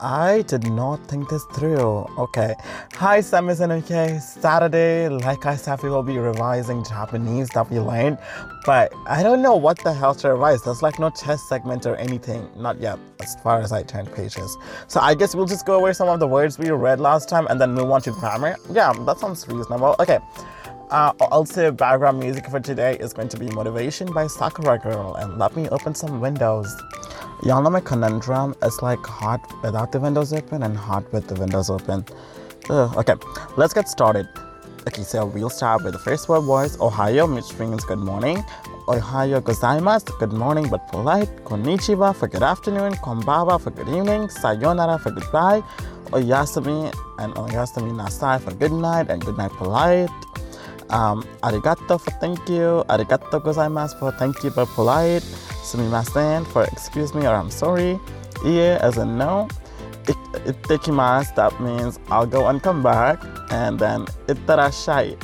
I did not think this through. Okay. Hi, Sam okay. Saturday, like I said, we will be revising Japanese that we learned. But I don't know what the hell to revise. There's like no test segment or anything. Not yet, as far as I turned pages. So I guess we'll just go over some of the words we read last time and then move on to grammar. Yeah, that sounds reasonable. Okay. Uh, also, background music for today is going to be Motivation by Sakura Girl. And let me open some windows. Y'all know my conundrum It's like hot without the windows open and hot with the windows open. Ugh, okay, let's get started. Okay, so we'll start with the first word was Ohayo, which means good morning. Ohayo gozaimasu, good morning but polite. Konnichiwa for good afternoon. Konbawa for good evening. Sayonara for goodbye. Oyasumi and oyasumi nasai for good night and good night polite. Um, arigato for thank you. Arigato gozaimasu for thank you but polite sumimasen for excuse me or I'm sorry. Ie as in no. Itekimasu, that means I'll go and come back. And then itterashai,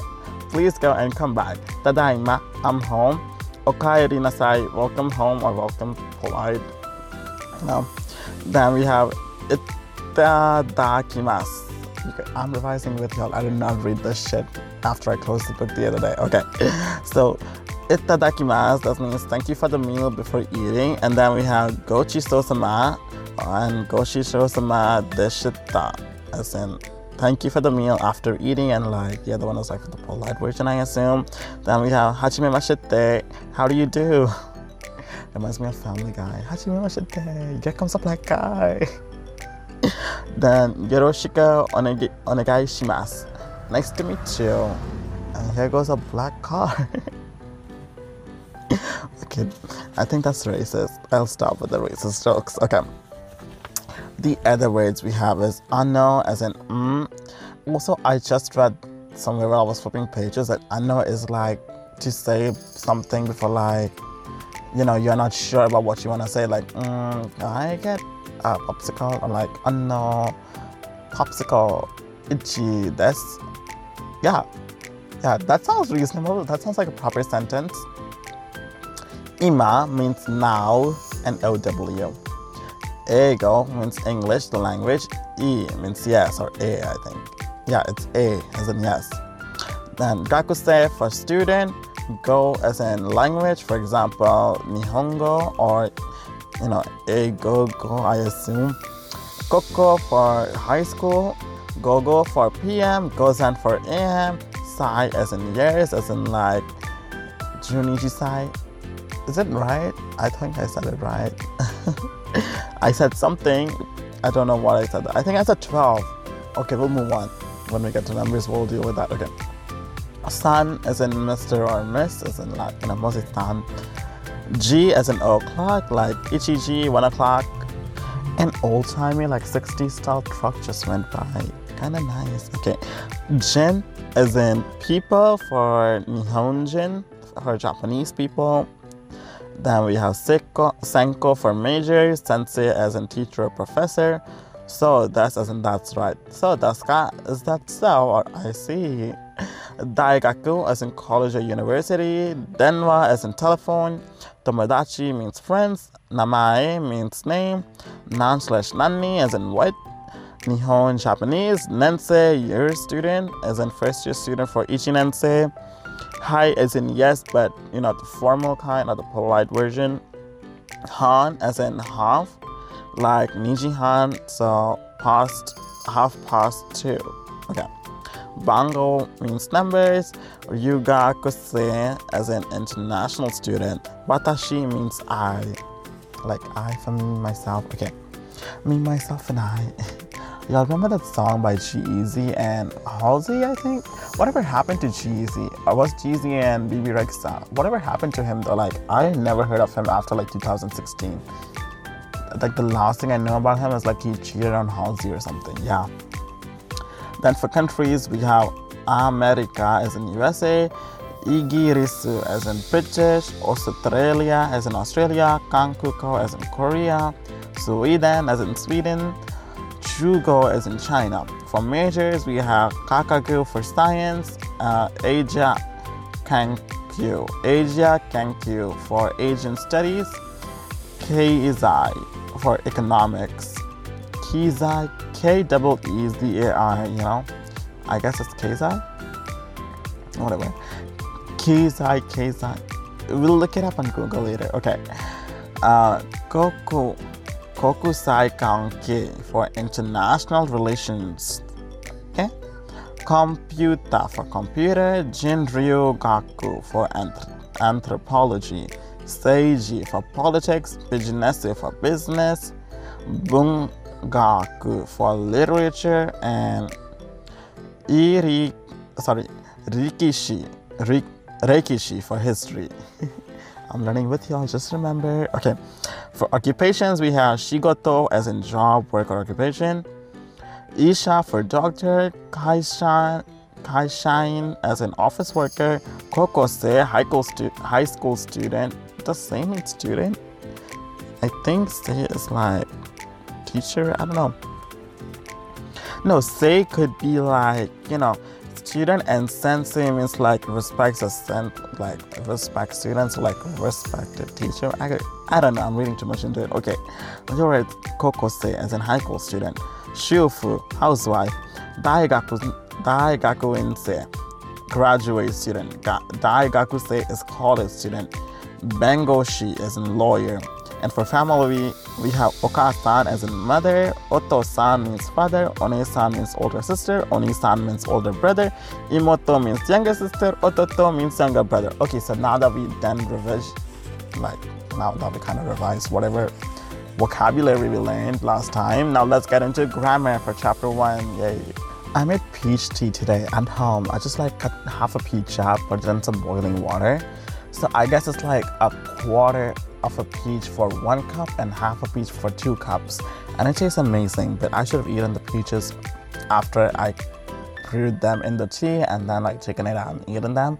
please go and come back. Tadaima, I'm home. Okaeri nasai, welcome home or welcome polite. No. Then we have itadakimasu. I'm revising with y'all. I did not read this shit after I closed the book the other day. Okay. So itadakimasu, that means thank you for the meal before eating. And then we have gochi sama and gochi sama deshita, as in thank you for the meal after eating. And like, the one is like the polite version, I assume. Then we have hachime how do you do? Reminds me of Family Guy. Hachime here comes a black guy. then yoroshiku onegai shimasu. Nice to meet you. And here goes a black car. okay, I think that's racist. I'll stop with the racist jokes. Okay. The other words we have is ano as in mm. Also, I just read somewhere where I was flipping pages that ano is like to say something before like you know you're not sure about what you want to say like mm, I get a popsicle I'm like ano popsicle itchy that's yeah yeah that sounds reasonable that sounds like a proper sentence Ima means now and OW. Ego means English, the language. E means yes or A, I think. Yeah, it's A as in yes. Then Gakusei for student. Go as in language, for example, Nihongo or you know, A go go, I assume. Koko for high school. Gogo for PM. Gozan for AM. Sai as in years, as in like Junichi Sai is it right? I think I said it right. I said something. I don't know what I said. I think I said 12. Okay, we'll move on. When we get to numbers, we'll deal with that. Okay. San as in Mr. or Miss, as in like, you know, Moses-san. G as in o'clock, like Ichiji, 1 o'clock. An old timey, like 60s style truck just went by. Kind of nice. Okay. Jin as in people for Nihonjin, for Japanese people. Then we have Seiko, Senko for major, Sensei as in teacher or professor. So that's as in that's right. So that's is that so? I see. Daigaku as in college or university. Denwa as in telephone. Tomodachi means friends. Namae means name. Nan slash nani as in what. Nihon Japanese. Nensei, your student, as in first year student for Ichi Nensei. Hi as in yes, but you know, the formal kind, not the polite version. Han as in half, like Niji Han, so past, half past two. Okay. Bango means numbers. Ryuga kose as an international student. Watashi means I, like I for me, myself. Okay. Me, myself, and I. Y'all remember that song by G-Eazy and Halsey, I think? Whatever happened to G-Eazy? Or uh, was G-Eazy and Bebe Rexha? Uh, whatever happened to him though, like, I never heard of him after like 2016. Like, the last thing I know about him is like he cheated on Halsey or something, yeah. Then for countries, we have America as in USA, Igirisu as in British, Australia as in Australia, Kankuko as in Korea, Sweden as in Sweden, Jugo is in China. For majors, we have Kakagu for science, uh, Asia Kankyu, Asia Kankyu for Asian studies, Keizai for economics, Keizai, K double E Z A I, you know. I guess it's Keizai. Whatever. Keizai, Keizai. We'll look it up on Google later. Okay. Uh, Koku, Kokusai Kanke for international relations. Okay. Computer for computer. Jinryu Gaku for anth- anthropology. Seiji for politics. Business for business. Bungaku for literature. And Iri, sorry, Rikishi, Rik, Reikishi for history. I'm learning with y'all, just remember. Okay, for occupations, we have Shigoto as in job, work, or occupation. Isha for doctor. Kaishan, Kaishain as an office worker. Kokose, high school, stu- high school student. Does same student? I think say is like teacher. I don't know. No, say could be like, you know, student and sensei means like respects a sen- like respect students, like respect the teacher. I, I don't know, I'm reading too much into it. Okay. You're right, kokose as in high school student. Shufu, housewife. Daigaku, daigaku inse, graduate student. Ga- Daigaku se is college student. Bengoshi is in lawyer. And for family, we have Oka-san as in mother, Oto-san means father, One-san means older sister, Oni-san means older brother, Imoto means younger sister, Ototo means younger brother. Okay, so now that we done revise, like now that we kind of revised whatever vocabulary we learned last time, now let's get into grammar for chapter one. Yay. I made peach tea today at home. I just like cut half a peach up, put it in some boiling water. So I guess it's like a quarter of a peach for one cup and half a peach for two cups. And it tastes amazing, but I should have eaten the peaches after I brewed them in the tea and then like taken it out and eaten them.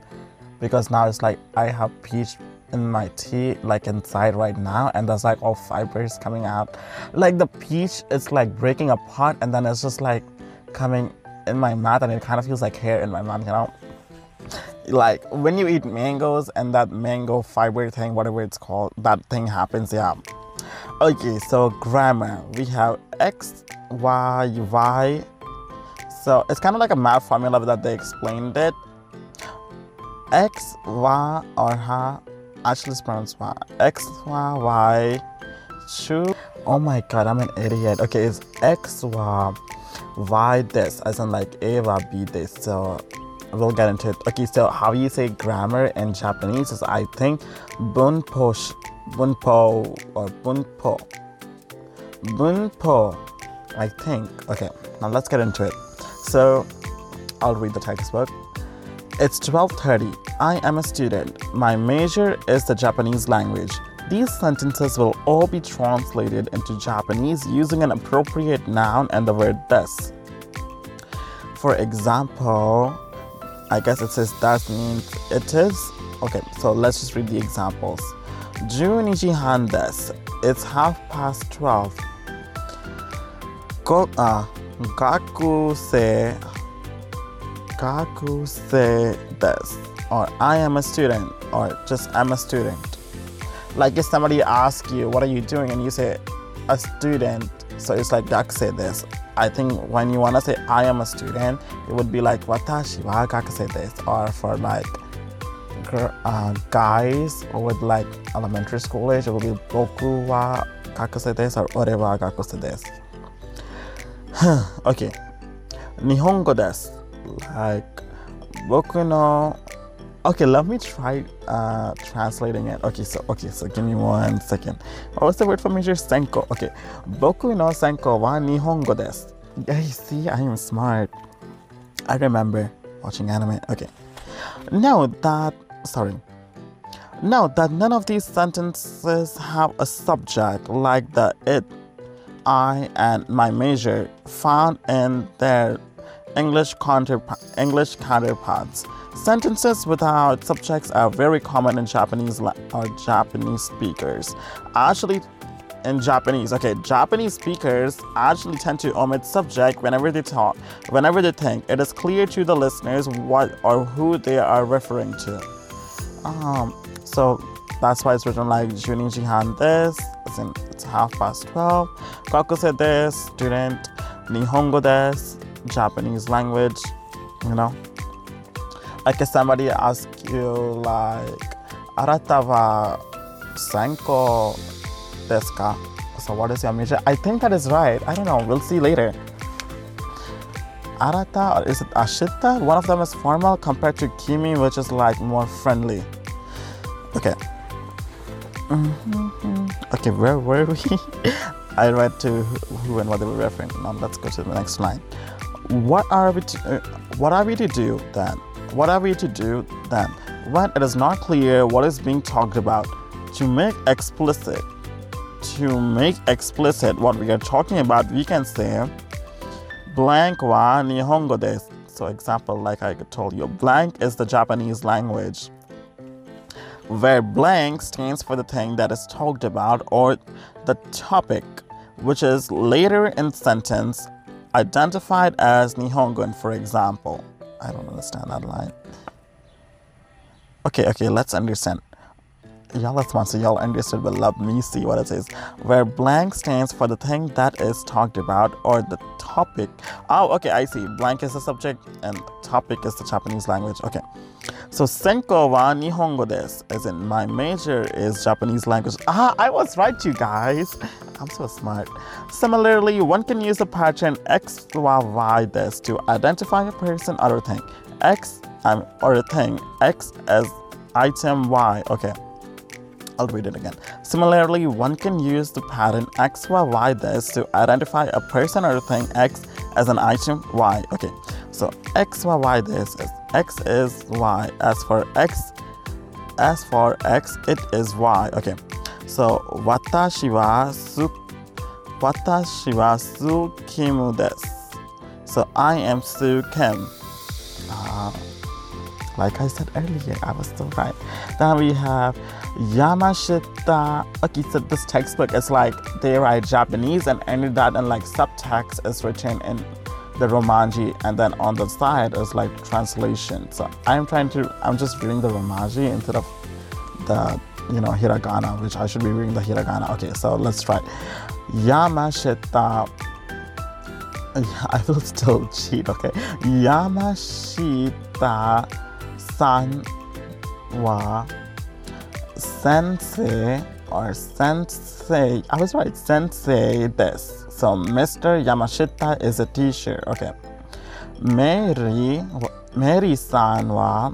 Because now it's like I have peach in my tea like inside right now and there's like all fibers coming out. Like the peach is like breaking apart and then it's just like coming in my mouth and it kind of feels like hair in my mouth, you know? Like when you eat mangoes and that mango fiber thing, whatever it's called, that thing happens. Yeah. Okay, so grammar. We have x, y, y. So it's kind of like a math formula that they explained it. X, y, or ha. Actually, it's pronounced y. X, y, y. True. Oh my god, I'm an idiot. Okay, it's x, y, y this, as in like A, Y, B this. So we'll get into it. Okay, so how you say grammar in Japanese is I think bunpo, bunpo or bunpo, bunpo. I think. Okay, now let's get into it. So I'll read the textbook. It's 12:30. I am a student. My major is the Japanese language. These sentences will all be translated into Japanese using an appropriate noun and the word this. For example, I guess it says that means it is. Okay, so let's just read the examples. Junichi Handes, it's half past 12. Go, uh, gaku se, gaku se des, or I am a student, or just I'm a student. Like if somebody asks you, what are you doing? And you say, a student. So it's like gaku se this. I think when you want to say I am a student, it would be like watashi wa kakasete or for like uh, guys with like elementary school age, it would be boku wa des or ore wa des okay. Nihongo desu. Like, boku no Okay, let me try uh, translating it. Okay, so okay, so give me one second. What was the word for major? Senko. Okay, boku no senko wa nihongo desu. Yeah, you see, I am smart. I remember watching anime. Okay, now that sorry. Now that none of these sentences have a subject like the it, I, and my major found in their English, counterpa- English counterparts. Sentences without subjects are very common in Japanese or Japanese speakers. Actually, in Japanese, okay, Japanese speakers actually tend to omit subject whenever they talk, whenever they think. It is clear to the listeners what or who they are referring to. Um, so that's why it's written like Junin Jihan this. as in it's half past 12. Kakuse desu, student. Nihongo desu, Japanese language, you know. Like if somebody asks you like, Arata wa senko desu ka? So what is your major? I think that is right. I don't know. We'll see later. Arata or is it Ashita? One of them is formal compared to Kimi, which is like more friendly. Okay. Mm-hmm. Okay, where were we? I read to who and what they were referring. Now let's go to the next line. What are we to, uh, what are we to do then? What are we to do then when it is not clear what is being talked about? To make explicit, to make explicit what we are talking about, we can say blank wa nihongo desu. So example, like I told you, blank is the Japanese language where blank stands for the thing that is talked about or the topic, which is later in sentence identified as Nihongo. For example, I don't understand that line. Okay, okay, let's understand. Y'all, so y'all understood, but let me see what it says. Where blank stands for the thing that is talked about or the topic. Oh, okay, I see. Blank is the subject and topic is the Japanese language. Okay. So senko wa nihongo desu, as in my major is Japanese language. Ah, I was right, you guys. I'm so smart. Similarly, one can use the pattern x y desu to identify a person or a thing. X um, or a thing. X as item Y. Okay. I'll read it again. Similarly, one can use the pattern X, Y, Y this to identify a person or a thing X as an item Y. Okay, so X, Y, Y this is X is Y. As for X, as for X, it is Y. Okay, so watashi wa su, watashi wa su kimu desu. So I am Su Kim. Uh, like I said earlier, I was still right. Then we have Yamashita. Okay, so this textbook is like they write Japanese and any that and like subtext is written in the Romaji and then on the side is like translation. So I'm trying to I'm just reading the Romaji instead of the you know hiragana, which I should be reading the hiragana. Okay, so let's try. Yamashita. I will still cheat, okay? Yamashita san wa sensei or sensei. I was right, sensei this. So Mr. Yamashita is a teacher. Okay. Mary, Mary san wa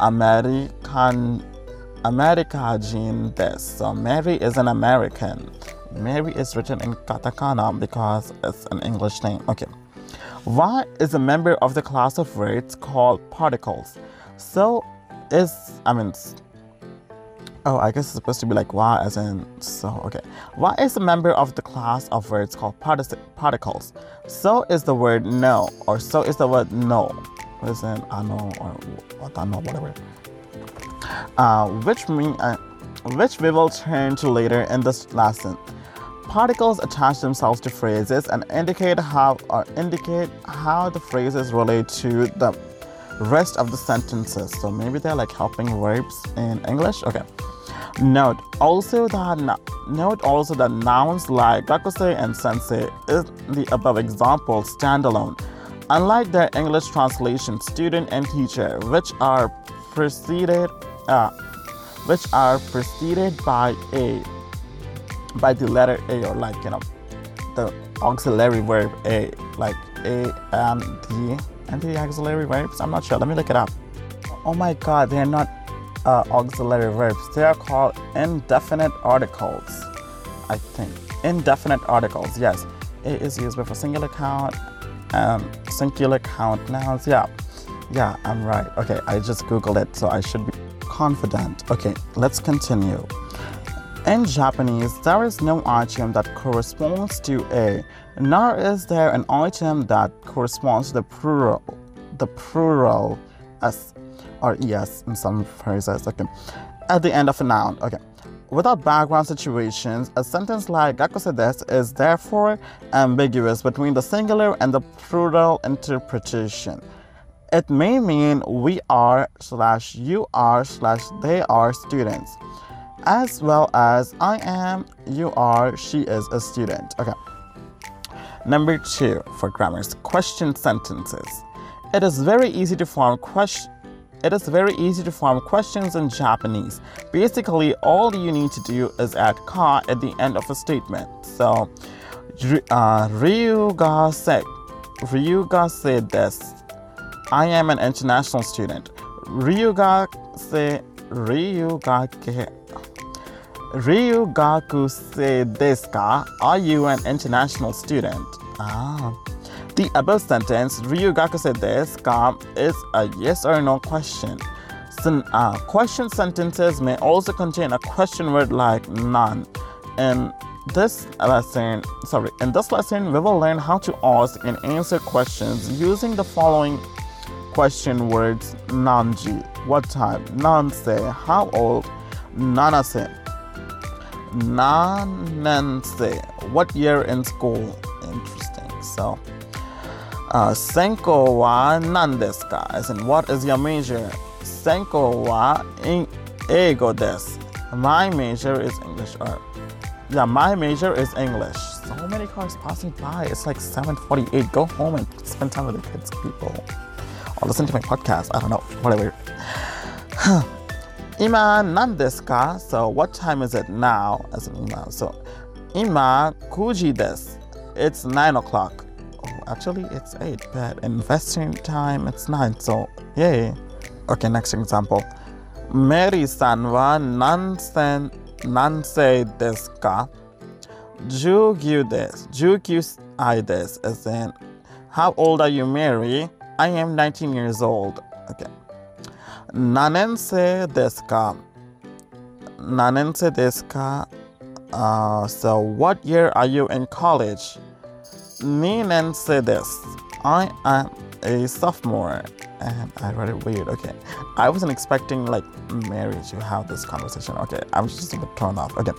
American America Jean this. So Mary is an American. Mary is written in katakana because it's an English name. Okay. Wa is a member of the class of words called particles. So is I mean Oh, I guess it's supposed to be like wa as in so. Okay. Wa is a member of the class of words called particles. So is the word no, or so is the word no. As in or I know, whatever. Uh, which mean uh, which we will turn to later in this lesson. Particles attach themselves to phrases and indicate how or indicate how the phrases relate to the rest of the sentences. So maybe they're like helping verbs in English. Okay. Note also that note also that nouns like gakuse and sensei in the above example standalone. Unlike their English translation, student and teacher, which are preceded, uh, which are preceded by a, by the letter A or like you know, the auxiliary verb A, like A and the and the auxiliary verbs. I'm not sure. Let me look it up. Oh my God, they're not uh, auxiliary verbs. They are called indefinite articles, I think. Indefinite articles, yes. It is used with a singular count and singular count nouns. Yeah, yeah, I'm right. Okay, I just Googled it, so I should be confident. Okay, let's continue. In Japanese, there is no item that corresponds to a, nor is there an item that corresponds to the plural, the plural s or es in some phrases. Okay, at the end of a noun. Okay, without background situations, a sentence like "gakuse desu" is therefore ambiguous between the singular and the plural interpretation. It may mean we are slash you are slash they are students. As well as I am, you are, she is a student. Okay. Number two for grammars question sentences. It is very easy to form question. It is very easy to form questions in Japanese. Basically, all you need to do is add ka at the end of a statement. So, uh, Ryu ga said, Ryu ga said this. I am an international student. Ryu ga se Ryu ga ke Ryugaku se desu ka? Are you an international student? Ah. The above sentence, Ryugaku se desu ka, is a yes or no question. Uh, question sentences may also contain a question word like none. In this lesson, sorry, in this lesson, we will learn how to ask and answer questions using the following question words: nanji, what time, nanse, how old, nanase, nanense, what year in school. Interesting. So, uh, senko wa nan desu ka? As in, what is your major? Senko wa in eigo desu. My major is English. art. yeah, my major is English. So many cars passing by. It's like 7:48. Go home and spend time with the kids, people. Or listen to my podcast. I don't know. Whatever. Ima nan desu ka? So what time is it now? As an ima. So ima kuji desu. It's nine o'clock. Oh, actually it's eight, but in Western time it's nine. So yay. Okay, next example. Mary-san wa nansen nansei desu ka? Jugyu desu. Jugyu ai desu. As in, how old are you, Mary? I am 19 years old. Okay. Nanense Deska. Nanense Deska. Uh, so, what year are you in college? Ninense desu. I am a sophomore. And I read it weird. Okay. I wasn't expecting like Mary to have this conversation. Okay. I was just a bit thrown off. Okay.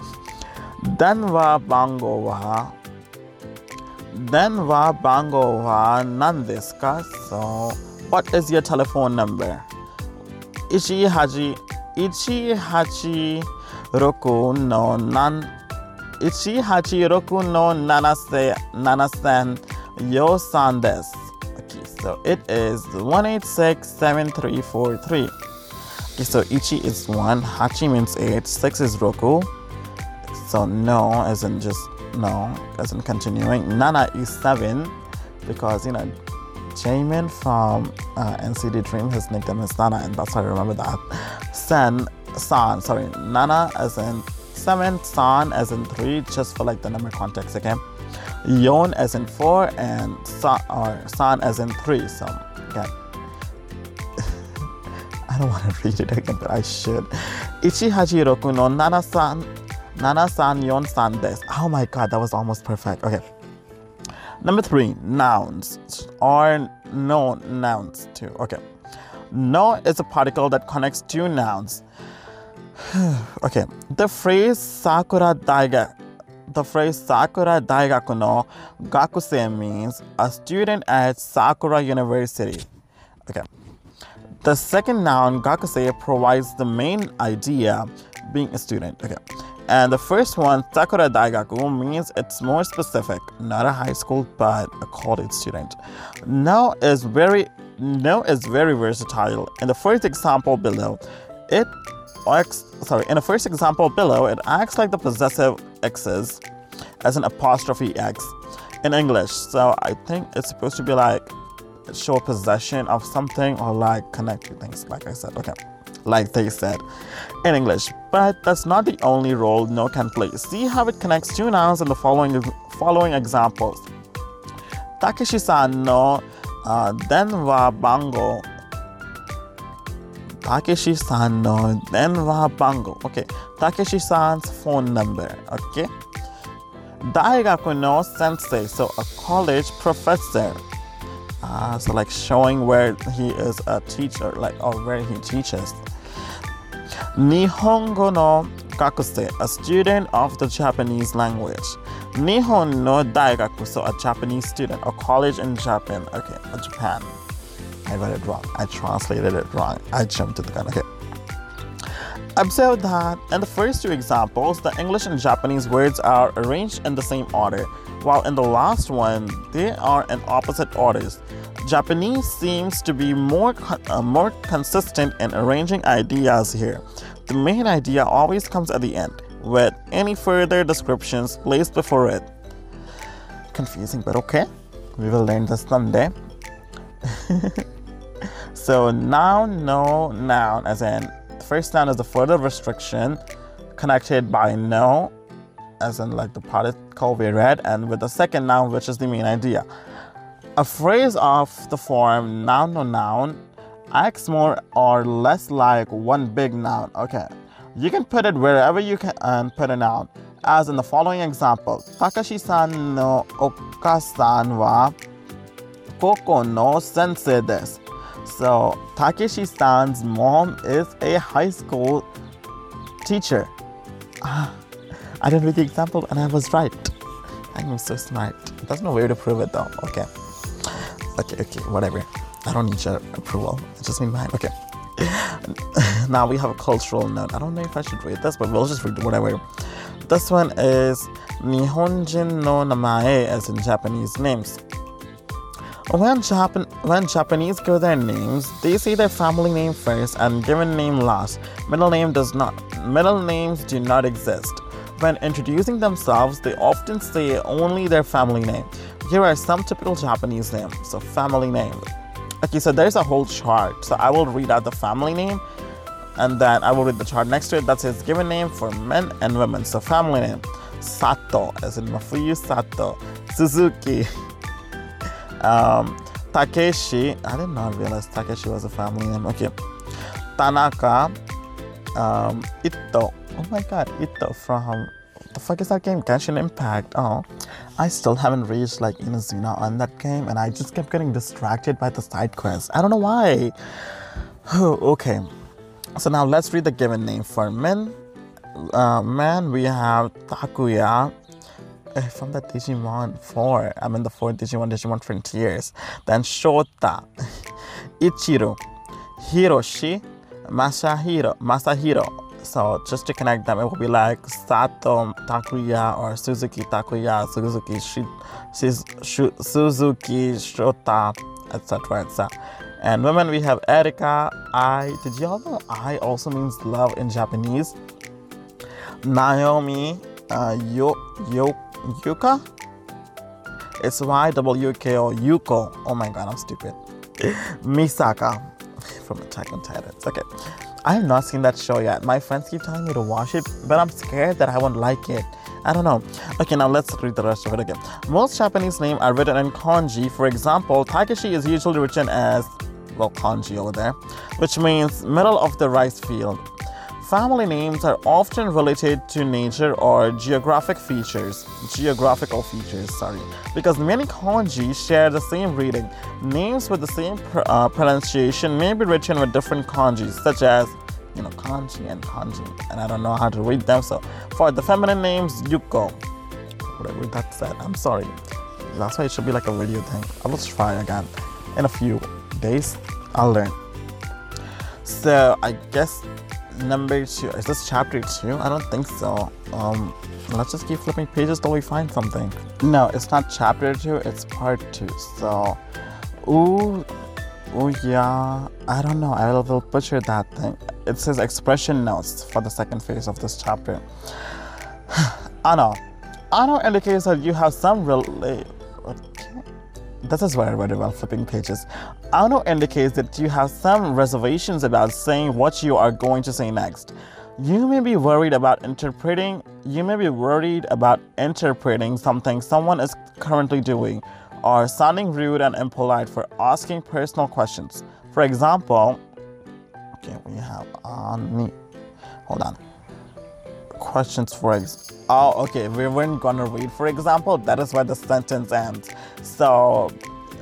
Denwa bango wa Denwa bango wa nan desu? So, what is your telephone number? Ichi haji Ichi hachi roku no nan Ichi hachi roku no nanase nanasen yo san desu. Okay, so it is 1867343. Okay, so Ichi is 1, Hachi means 8, 6 is Roku. So no, as in just no, as in continuing. Nana is 7 because, you know, Jaemin from uh, NCT Dream, his nickname is Nana, and that's how I remember that. Sen, San, sorry, Nana as in 7, San as in 3, just for like the number context, okay? Yon as in 4, and San, or San as in 3. So, okay. I don't want to read it again, but I should. Ichi haji roku no nana san, nana san yon san desu. Oh my god, that was almost perfect. Okay. Number three, nouns or no nouns too. Okay. No is a particle that connects two nouns. okay. The phrase Sakura Daiga. The phrase Sakura Daigaku no Gakusei means a student at Sakura University. Okay. The second noun, gakusei, provides the main idea, being a student. Okay. And the first one, Sakura Daigaku, means it's more specific, not a high school, but a college student. No is very no is very versatile. In the first example below, it acts sorry, in the first example below, it acts like the possessive x's as an apostrophe x in English. So I think it's supposed to be like show possession of something or like connect to things, like I said. Okay. Like they said in English. But that's not the only role no can play. See how it connects two nouns in the following following examples. Takeshi-san no uh, denwa bango. Takeshi-san no denwa bango. Okay. Takeshi-san's phone number. Okay. Daigaku no sensei. So a college professor. Ah, so like showing where he is a teacher, like or where he teaches. Nihongo no gakusei, a student of the Japanese language. Nihon no daigaku, so a Japanese student, a college in Japan. Okay, Japan. I read it wrong. I translated it wrong. I jumped to the gun. Okay. Observe that in the first two examples, the English and Japanese words are arranged in the same order, while in the last one, they are in opposite orders. Japanese seems to be more, uh, more consistent in arranging ideas here. The main idea always comes at the end, with any further descriptions placed before it. Confusing, but okay. We will learn this someday. so noun, no, noun, as in the first noun is a further restriction connected by no, as in like the particle we read, and with the second noun, which is the main idea. A phrase of the form noun, no, noun acts more or less like one big noun. Okay, you can put it wherever you can and put a noun. As in the following example, Takashi-san no oka-san wa koko no sensei desu. So Takeshi-san's mom is a high school teacher. Ah, I didn't read the example and I was right. I'm so smart. There's no way to prove it though. Okay. Okay, okay, whatever. I don't need your approval. It's just me mine. Okay. now we have a cultural note. I don't know if I should read this, but we'll just read whatever. This one is Nihonjin no namae, as in Japanese names. When, Japan- when Japanese give their names, they say their family name first and given name last. Middle name does not. Middle names do not exist. When introducing themselves, they often say only their family name. Here are some typical Japanese names. So family name. Okay, so there's a whole chart. So I will read out the family name and then I will read the chart next to it. That's his given name for men and women. So family name. Sato, as in Mafuyu Sato. Suzuki. Um, Takeshi. I did not realize Takeshi was a family name. Okay. Tanaka. Um, Ito. Oh my god, Ito from the fuck is that game? Genshin Impact. Oh, I still haven't reached like Inazuma on that game, and I just kept getting distracted by the side quests. I don't know why. okay, so now let's read the given name for men. Uh, man, we have Takuya uh, from the Digimon 4. I'm in the 4 Digimon Digimon Frontiers. Then Shota, Ichiro, Hiroshi, Masahiro, Masahiro, so just to connect them, it will be like Sato Takuya or Suzuki Takuya, Suzuki Shi, Suzuki Shota, etc. etc. And women, we have Erika. I did y'all know I also means love in Japanese? Naomi, uh, Yo, Yo, Yuka. It's Y W K O Yuko. Oh my god, I'm stupid. Misaka from Attack on Titan. Okay. I have not seen that show yet. My friends keep telling me to watch it, but I'm scared that I won't like it. I don't know. Okay, now let's read the rest of it again. Most Japanese names are written in kanji. For example, Takeshi is usually written as, well, kanji over there, which means middle of the rice field. Family names are often related to nature or geographic features, geographical features, sorry, because many kanji share the same reading. Names with the same pr- uh, pronunciation may be written with different kanjis, such as you know kanji and kanji, and I don't know how to read them. So for the feminine names, yuko, whatever that said, I'm sorry. That's why it should be like a video thing. I will try again in a few days. I'll learn. So I guess number two. Is this chapter two? I don't think so. Um, let's just keep flipping pages till we find something. No, it's not chapter two. It's part two. So, ooh, ooh, yeah. I don't know. I will butcher that thing. It says expression notes for the second phase of this chapter. Ano. Ano indicates that you have some relate. Okay. This is very, very about flipping pages. Ano indicates that you have some reservations about saying what you are going to say next. You may be worried about interpreting, you may be worried about interpreting something someone is currently doing, or sounding rude and impolite for asking personal questions. For example, okay, we have on me. Hold on. Questions for ex. Oh, okay. We weren't gonna read. For example, that is where the sentence ends. So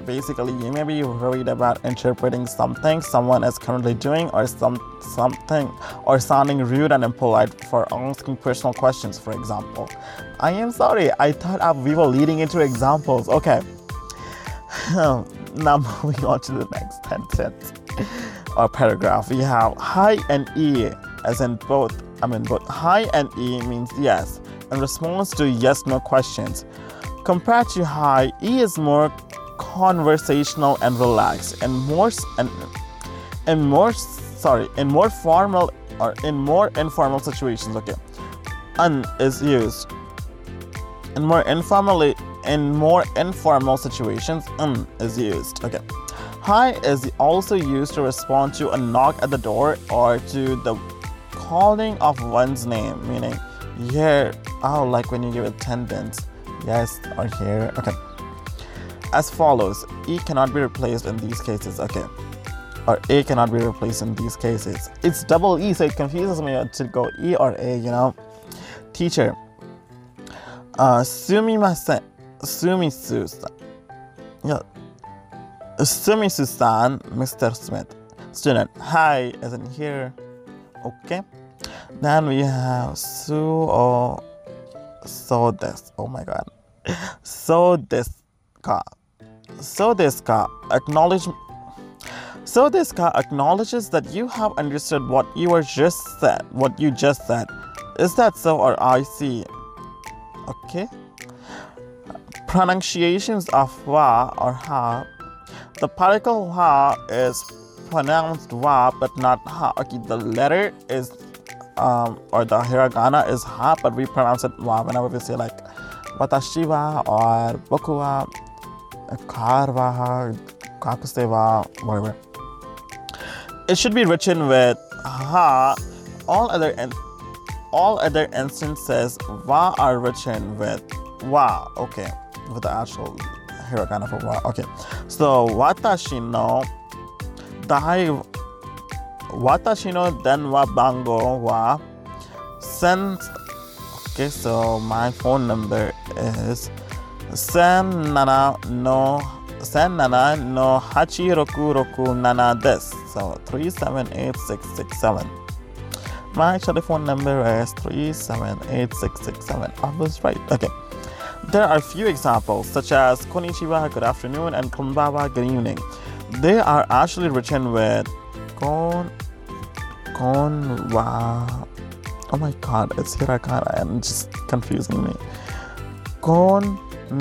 basically, you may be worried about interpreting something someone is currently doing, or some something, or sounding rude and impolite for asking personal questions. For example, I am sorry. I thought we were leading into examples. Okay. now moving on to the next sentence or paragraph. We have hi and e as in both. I mean, both hi and e means yes in response to yes no questions. Compared to hi, e is more conversational and relaxed, and more and in more sorry in more formal or in more informal situations. Okay, un is used in more informally in more informal situations. Un is used. Okay. Hi is also used to respond to a knock at the door or to the calling of one's name, meaning here, oh, like when you give attendance, yes or here. Okay. As follows E cannot be replaced in these cases. Okay. Or A cannot be replaced in these cases. It's double E, so it confuses me to go E or A, you know. Teacher. Uh, sumimasen. Sumisu. Yeah. Sumisu-san, Mr. Smith. Student. Hi, in here. Okay. Then we have su or so this. Oh my god. So this ka. So this ka acknowledge so this ka acknowledges that you have understood what you were just said, what you just said. Is that so or I see? Okay. Pronunciations of wa or ha. The particle ha is pronounced wa but not ha. Okay, the letter is um, or the hiragana is ha, but we pronounce it wa whenever we say like watashi wa or boku wa, kar wa, wa, whatever. It should be written with ha. All other in, all other instances wa are written with wa. Okay, with the actual hiragana for wa. Okay, so watashi no dai watashi no denwa bango wa sen okay so my phone number is sen nana no sen nana no hachi roku roku nana Des. so 378667 my telephone number is 378667 i was right okay. There are a few examples such as konnichiwa good afternoon and konbawa good evening. They are actually written with kon konwa oh my god it's hiragana and just confusing me. Konnichiwa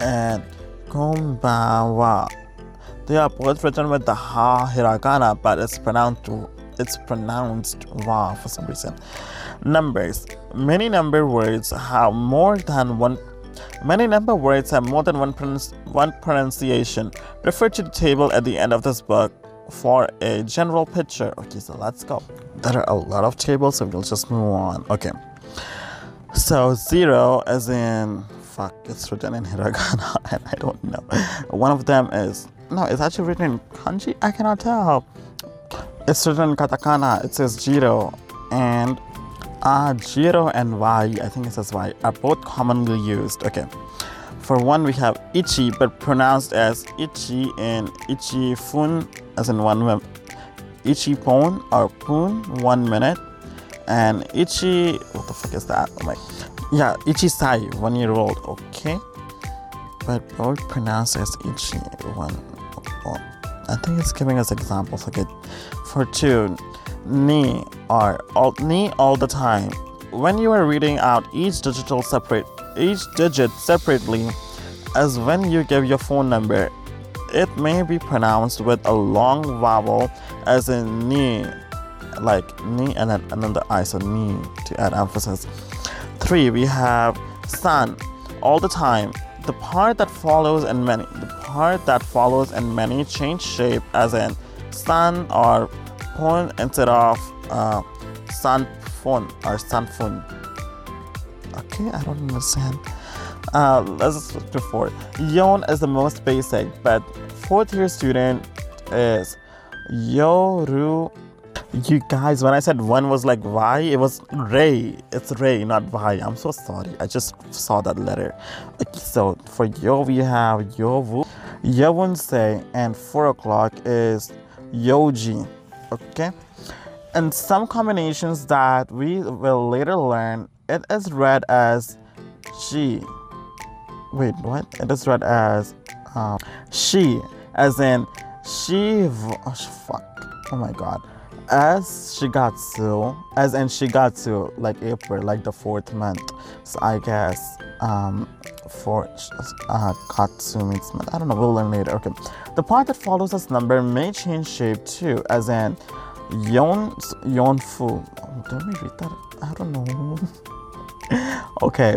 and konbanwa they are both written with the ha hiragana but it's pronounced it's pronounced wa for some reason. Numbers. Many number words have more than one Many number words have more than one, pronunci- one pronunciation. Refer to the table at the end of this book for a general picture. Okay, so let's go. There are a lot of tables, so we'll just move on. Okay. So zero as in fuck, it's written in hiragana and I don't know. One of them is no, it's actually written in kanji. I cannot tell. It's written in katakana. It says jiro and uh, Jiro and Y, I think it says Y, are both commonly used. Okay. For one, we have Ichi, but pronounced as Ichi and Ichi Fun, as in one minute. Ichi Pon or Pun, one minute. And Ichi, what the fuck is that? Oh my, yeah, Ichi Sai, one year old. Okay. But both pronounced as Ichi, one. Oh, I think it's giving us examples. Okay. For two, ni or all, ni all the time. When you are reading out each digital separate each digit separately, as when you give your phone number, it may be pronounced with a long vowel as in ni, like ni and then another I, so ni to add emphasis. Three, we have san all the time. The part that follows and many the part that follows and many change shape as in san or pon instead of uh, sanfon or sanfon. Okay, I don't understand. Uh, let's to fourth. Yon is the most basic, but fourth year student is Yoru. You guys, when I said one was like Y, it was Ray. It's Ray, not Y. I'm so sorry. I just saw that letter. So for Yo, we have Yovu, Yowunse, and four o'clock is Yoji. Okay, and some combinations that we will later learn, it is read as she. Wait, what? It is read as um, she, as in she. Oh, fuck. Oh my god. As Shigatsu, as in Shigatsu, like April, like the fourth month. So I guess um, for uh, Katsu means month. I don't know. We'll learn later. Okay. The part that follows this number may change shape too, as in Yon Yonfu. Oh, me read that. I don't know. okay.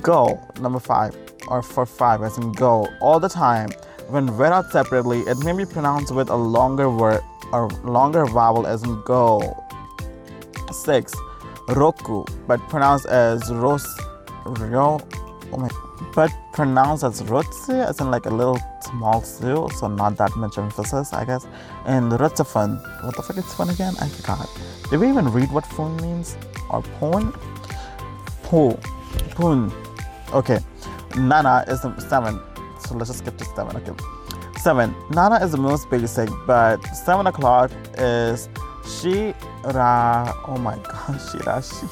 Go number five, or for five, as in go all the time. When read out separately, it may be pronounced with a longer word or longer vowel as in go. Six, roku, but pronounced as ros, ryo, oh my, but pronounced as rotsi, as in like a little small su, so not that much emphasis, I guess. And rutsafun, what the fuck is fun again? I forgot. Did we even read what fun means? Or pon? Po, pun. Okay, nana is seven, so let's just skip to seven. Okay. Seven. Nana is the most basic, but seven o'clock is Shira. Oh my god, Shirashi.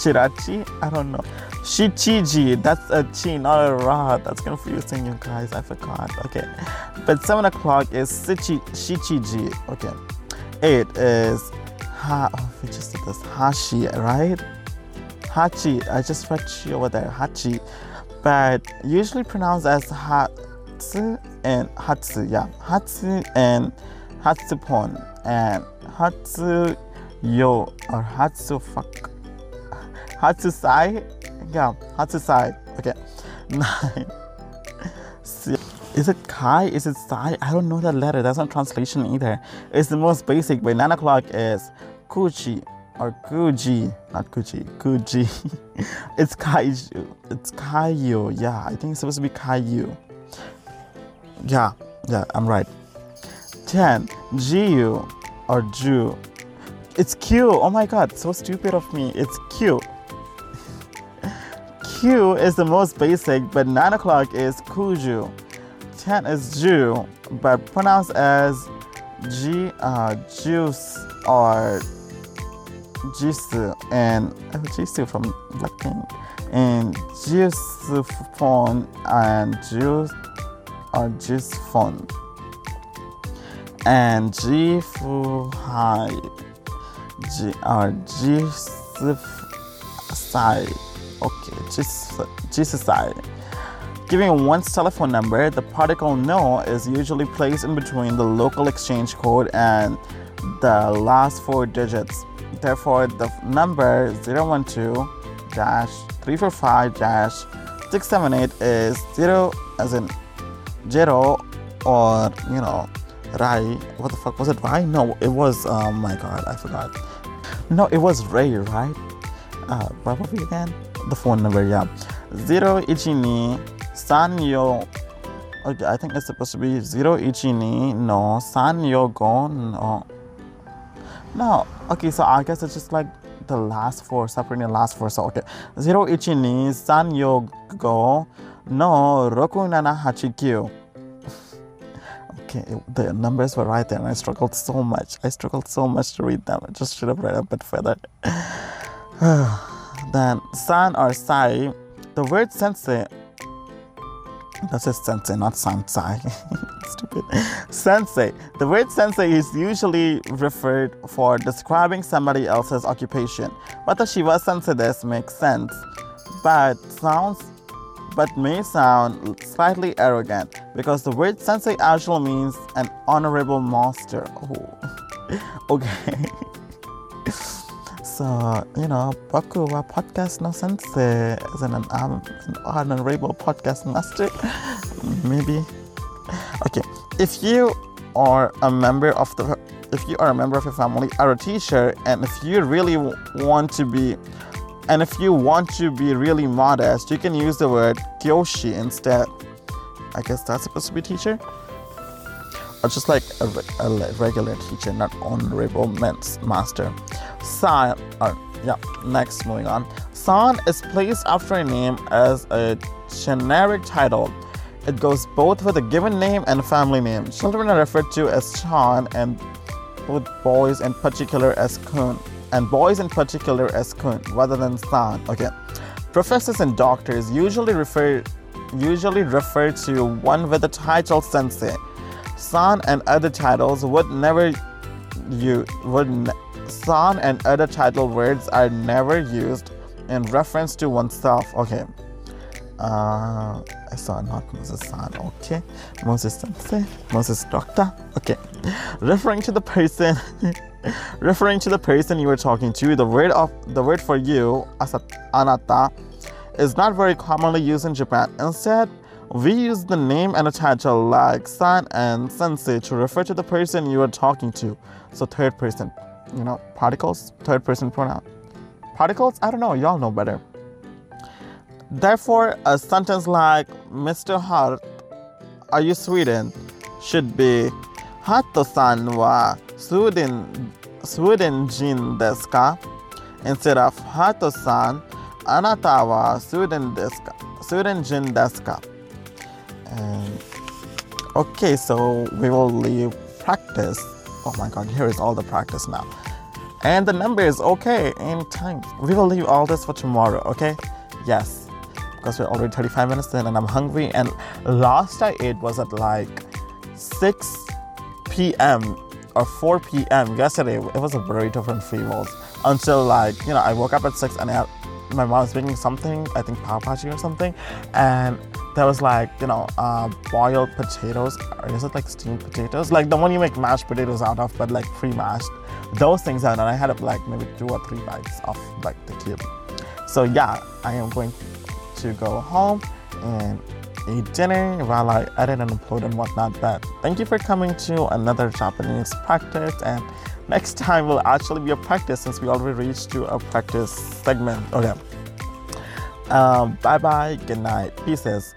Shirachi? I don't know. Shichiji. That's a chi, not a ra. That's confusing, you guys. I forgot. Okay. But seven o'clock is Shichi, Shichiji. Okay. Eight is Ha. Oh, we just did this. Hashi, right? Hachi. I just read chi over there. Hachi. But usually pronounced as Ha. Hatsu and Hatsu, yeah, Hatsu and Hatsupon and Hatsu Yo or Hatsu fuck Hatsu Sai, yeah, Hatsu Sai. Okay, nine. Is it Kai? Is it Sai? I don't know that letter. That's not translation either. It's the most basic, but nine o'clock is Kuchi or Kuji, not Kuchi, Kuji. it's Kaiju. It's Kaiju. Yeah, I think it's supposed to be Kaiju. Yeah, yeah, I'm right. 10. Jiu or Jew. It's Q. Oh my god, so stupid of me. It's Q. Q is the most basic, but 9 o'clock is Kuju. 10 is Jew, but pronounced as G, uh, juice or Jisoo and oh, from Blackpink and Jisoo phone and Juice or just fun. And G fu hai G G side. Okay, side. Giving one's telephone number, the particle no is usually placed in between the local exchange code and the last four digits. Therefore, the number 012 345 678 is 0 as in Jero or you know Rai. What the fuck was it? Rai? No, it was. Oh my god, I forgot. No, it was Ray, right? Uh, what was it again? The phone number, yeah. Zero ichini sanyo. Okay, I think it's supposed to be zero ichini no sanyo go no. No, okay, so I guess it's just like the last four, separating the last four. So okay, zero ichini sanyo go no roku nana hachikyu. Okay, the numbers were right there, and I struggled so much. I struggled so much to read them. I just should have read a bit further. then san or sai, the word sensei. That says sensei, not sansai. Stupid. Sensei. The word sensei is usually referred for describing somebody else's occupation. Shiva sensei this makes sense, but sounds but may sound slightly arrogant because the word sensei actually means an honorable master. Oh. okay. so, you know, Baku wa podcast no sensei is an, um, an honorable podcast master. Maybe. Okay. If you are a member of the if you are a member of your family are a teacher and if you really want to be and if you want to be really modest, you can use the word kyoshi instead. I guess that's supposed to be teacher? Or just like a, a regular teacher, not honorable men's master. San, or, yeah, next, moving on. San is placed after a name as a generic title. It goes both with a given name and family name. Children are referred to as Chan and both boys in particular as Kun and boys in particular as kun rather than san. Okay. Professors and doctors usually refer usually refer to one with the title sensei. San and other titles would never you would san and other title words are never used in reference to oneself. Okay. Uh, I saw not Moses San. Okay. Moses Sensei. Moses Doctor. Okay. Referring to the person, referring to the person you were talking to, the word of the word for you, anata, is not very commonly used in Japan. Instead, we use the name and a title like san and sensei to refer to the person you are talking to. So third person, you know, particles, third person pronoun. Particles? I don't know, y'all know better. Therefore, a sentence like Mr. Hart, are you Sweden? should be Hato-san wa Sweden, Sweden jin desu ka? Instead of Hato-san, anata wa Sweden desu ka? Sweden jin desu ka? And okay, so we will leave practice. Oh my god, here is all the practice now. And the number is okay in time. We will leave all this for tomorrow, okay? Yes. Because we're already 35 minutes in and I'm hungry. And last I ate was at like 6 p.m. or 4 p.m. yesterday. It was a very different Freeballs. Until like, you know, I woke up at 6 and I my mom was making something, I think pav or something. And there was like, you know, uh, boiled potatoes. Or is it like steamed potatoes? Like the one you make mashed potatoes out of, but like pre-mashed. Those things out, and I had like maybe two or three bites of like the cube. So yeah, I am going to go home and eat dinner while I edit and upload and whatnot. But thank you for coming to another Japanese practice and next time will actually be a practice since we already reached to a practice segment. Okay. Um, bye bye, good night, pieces.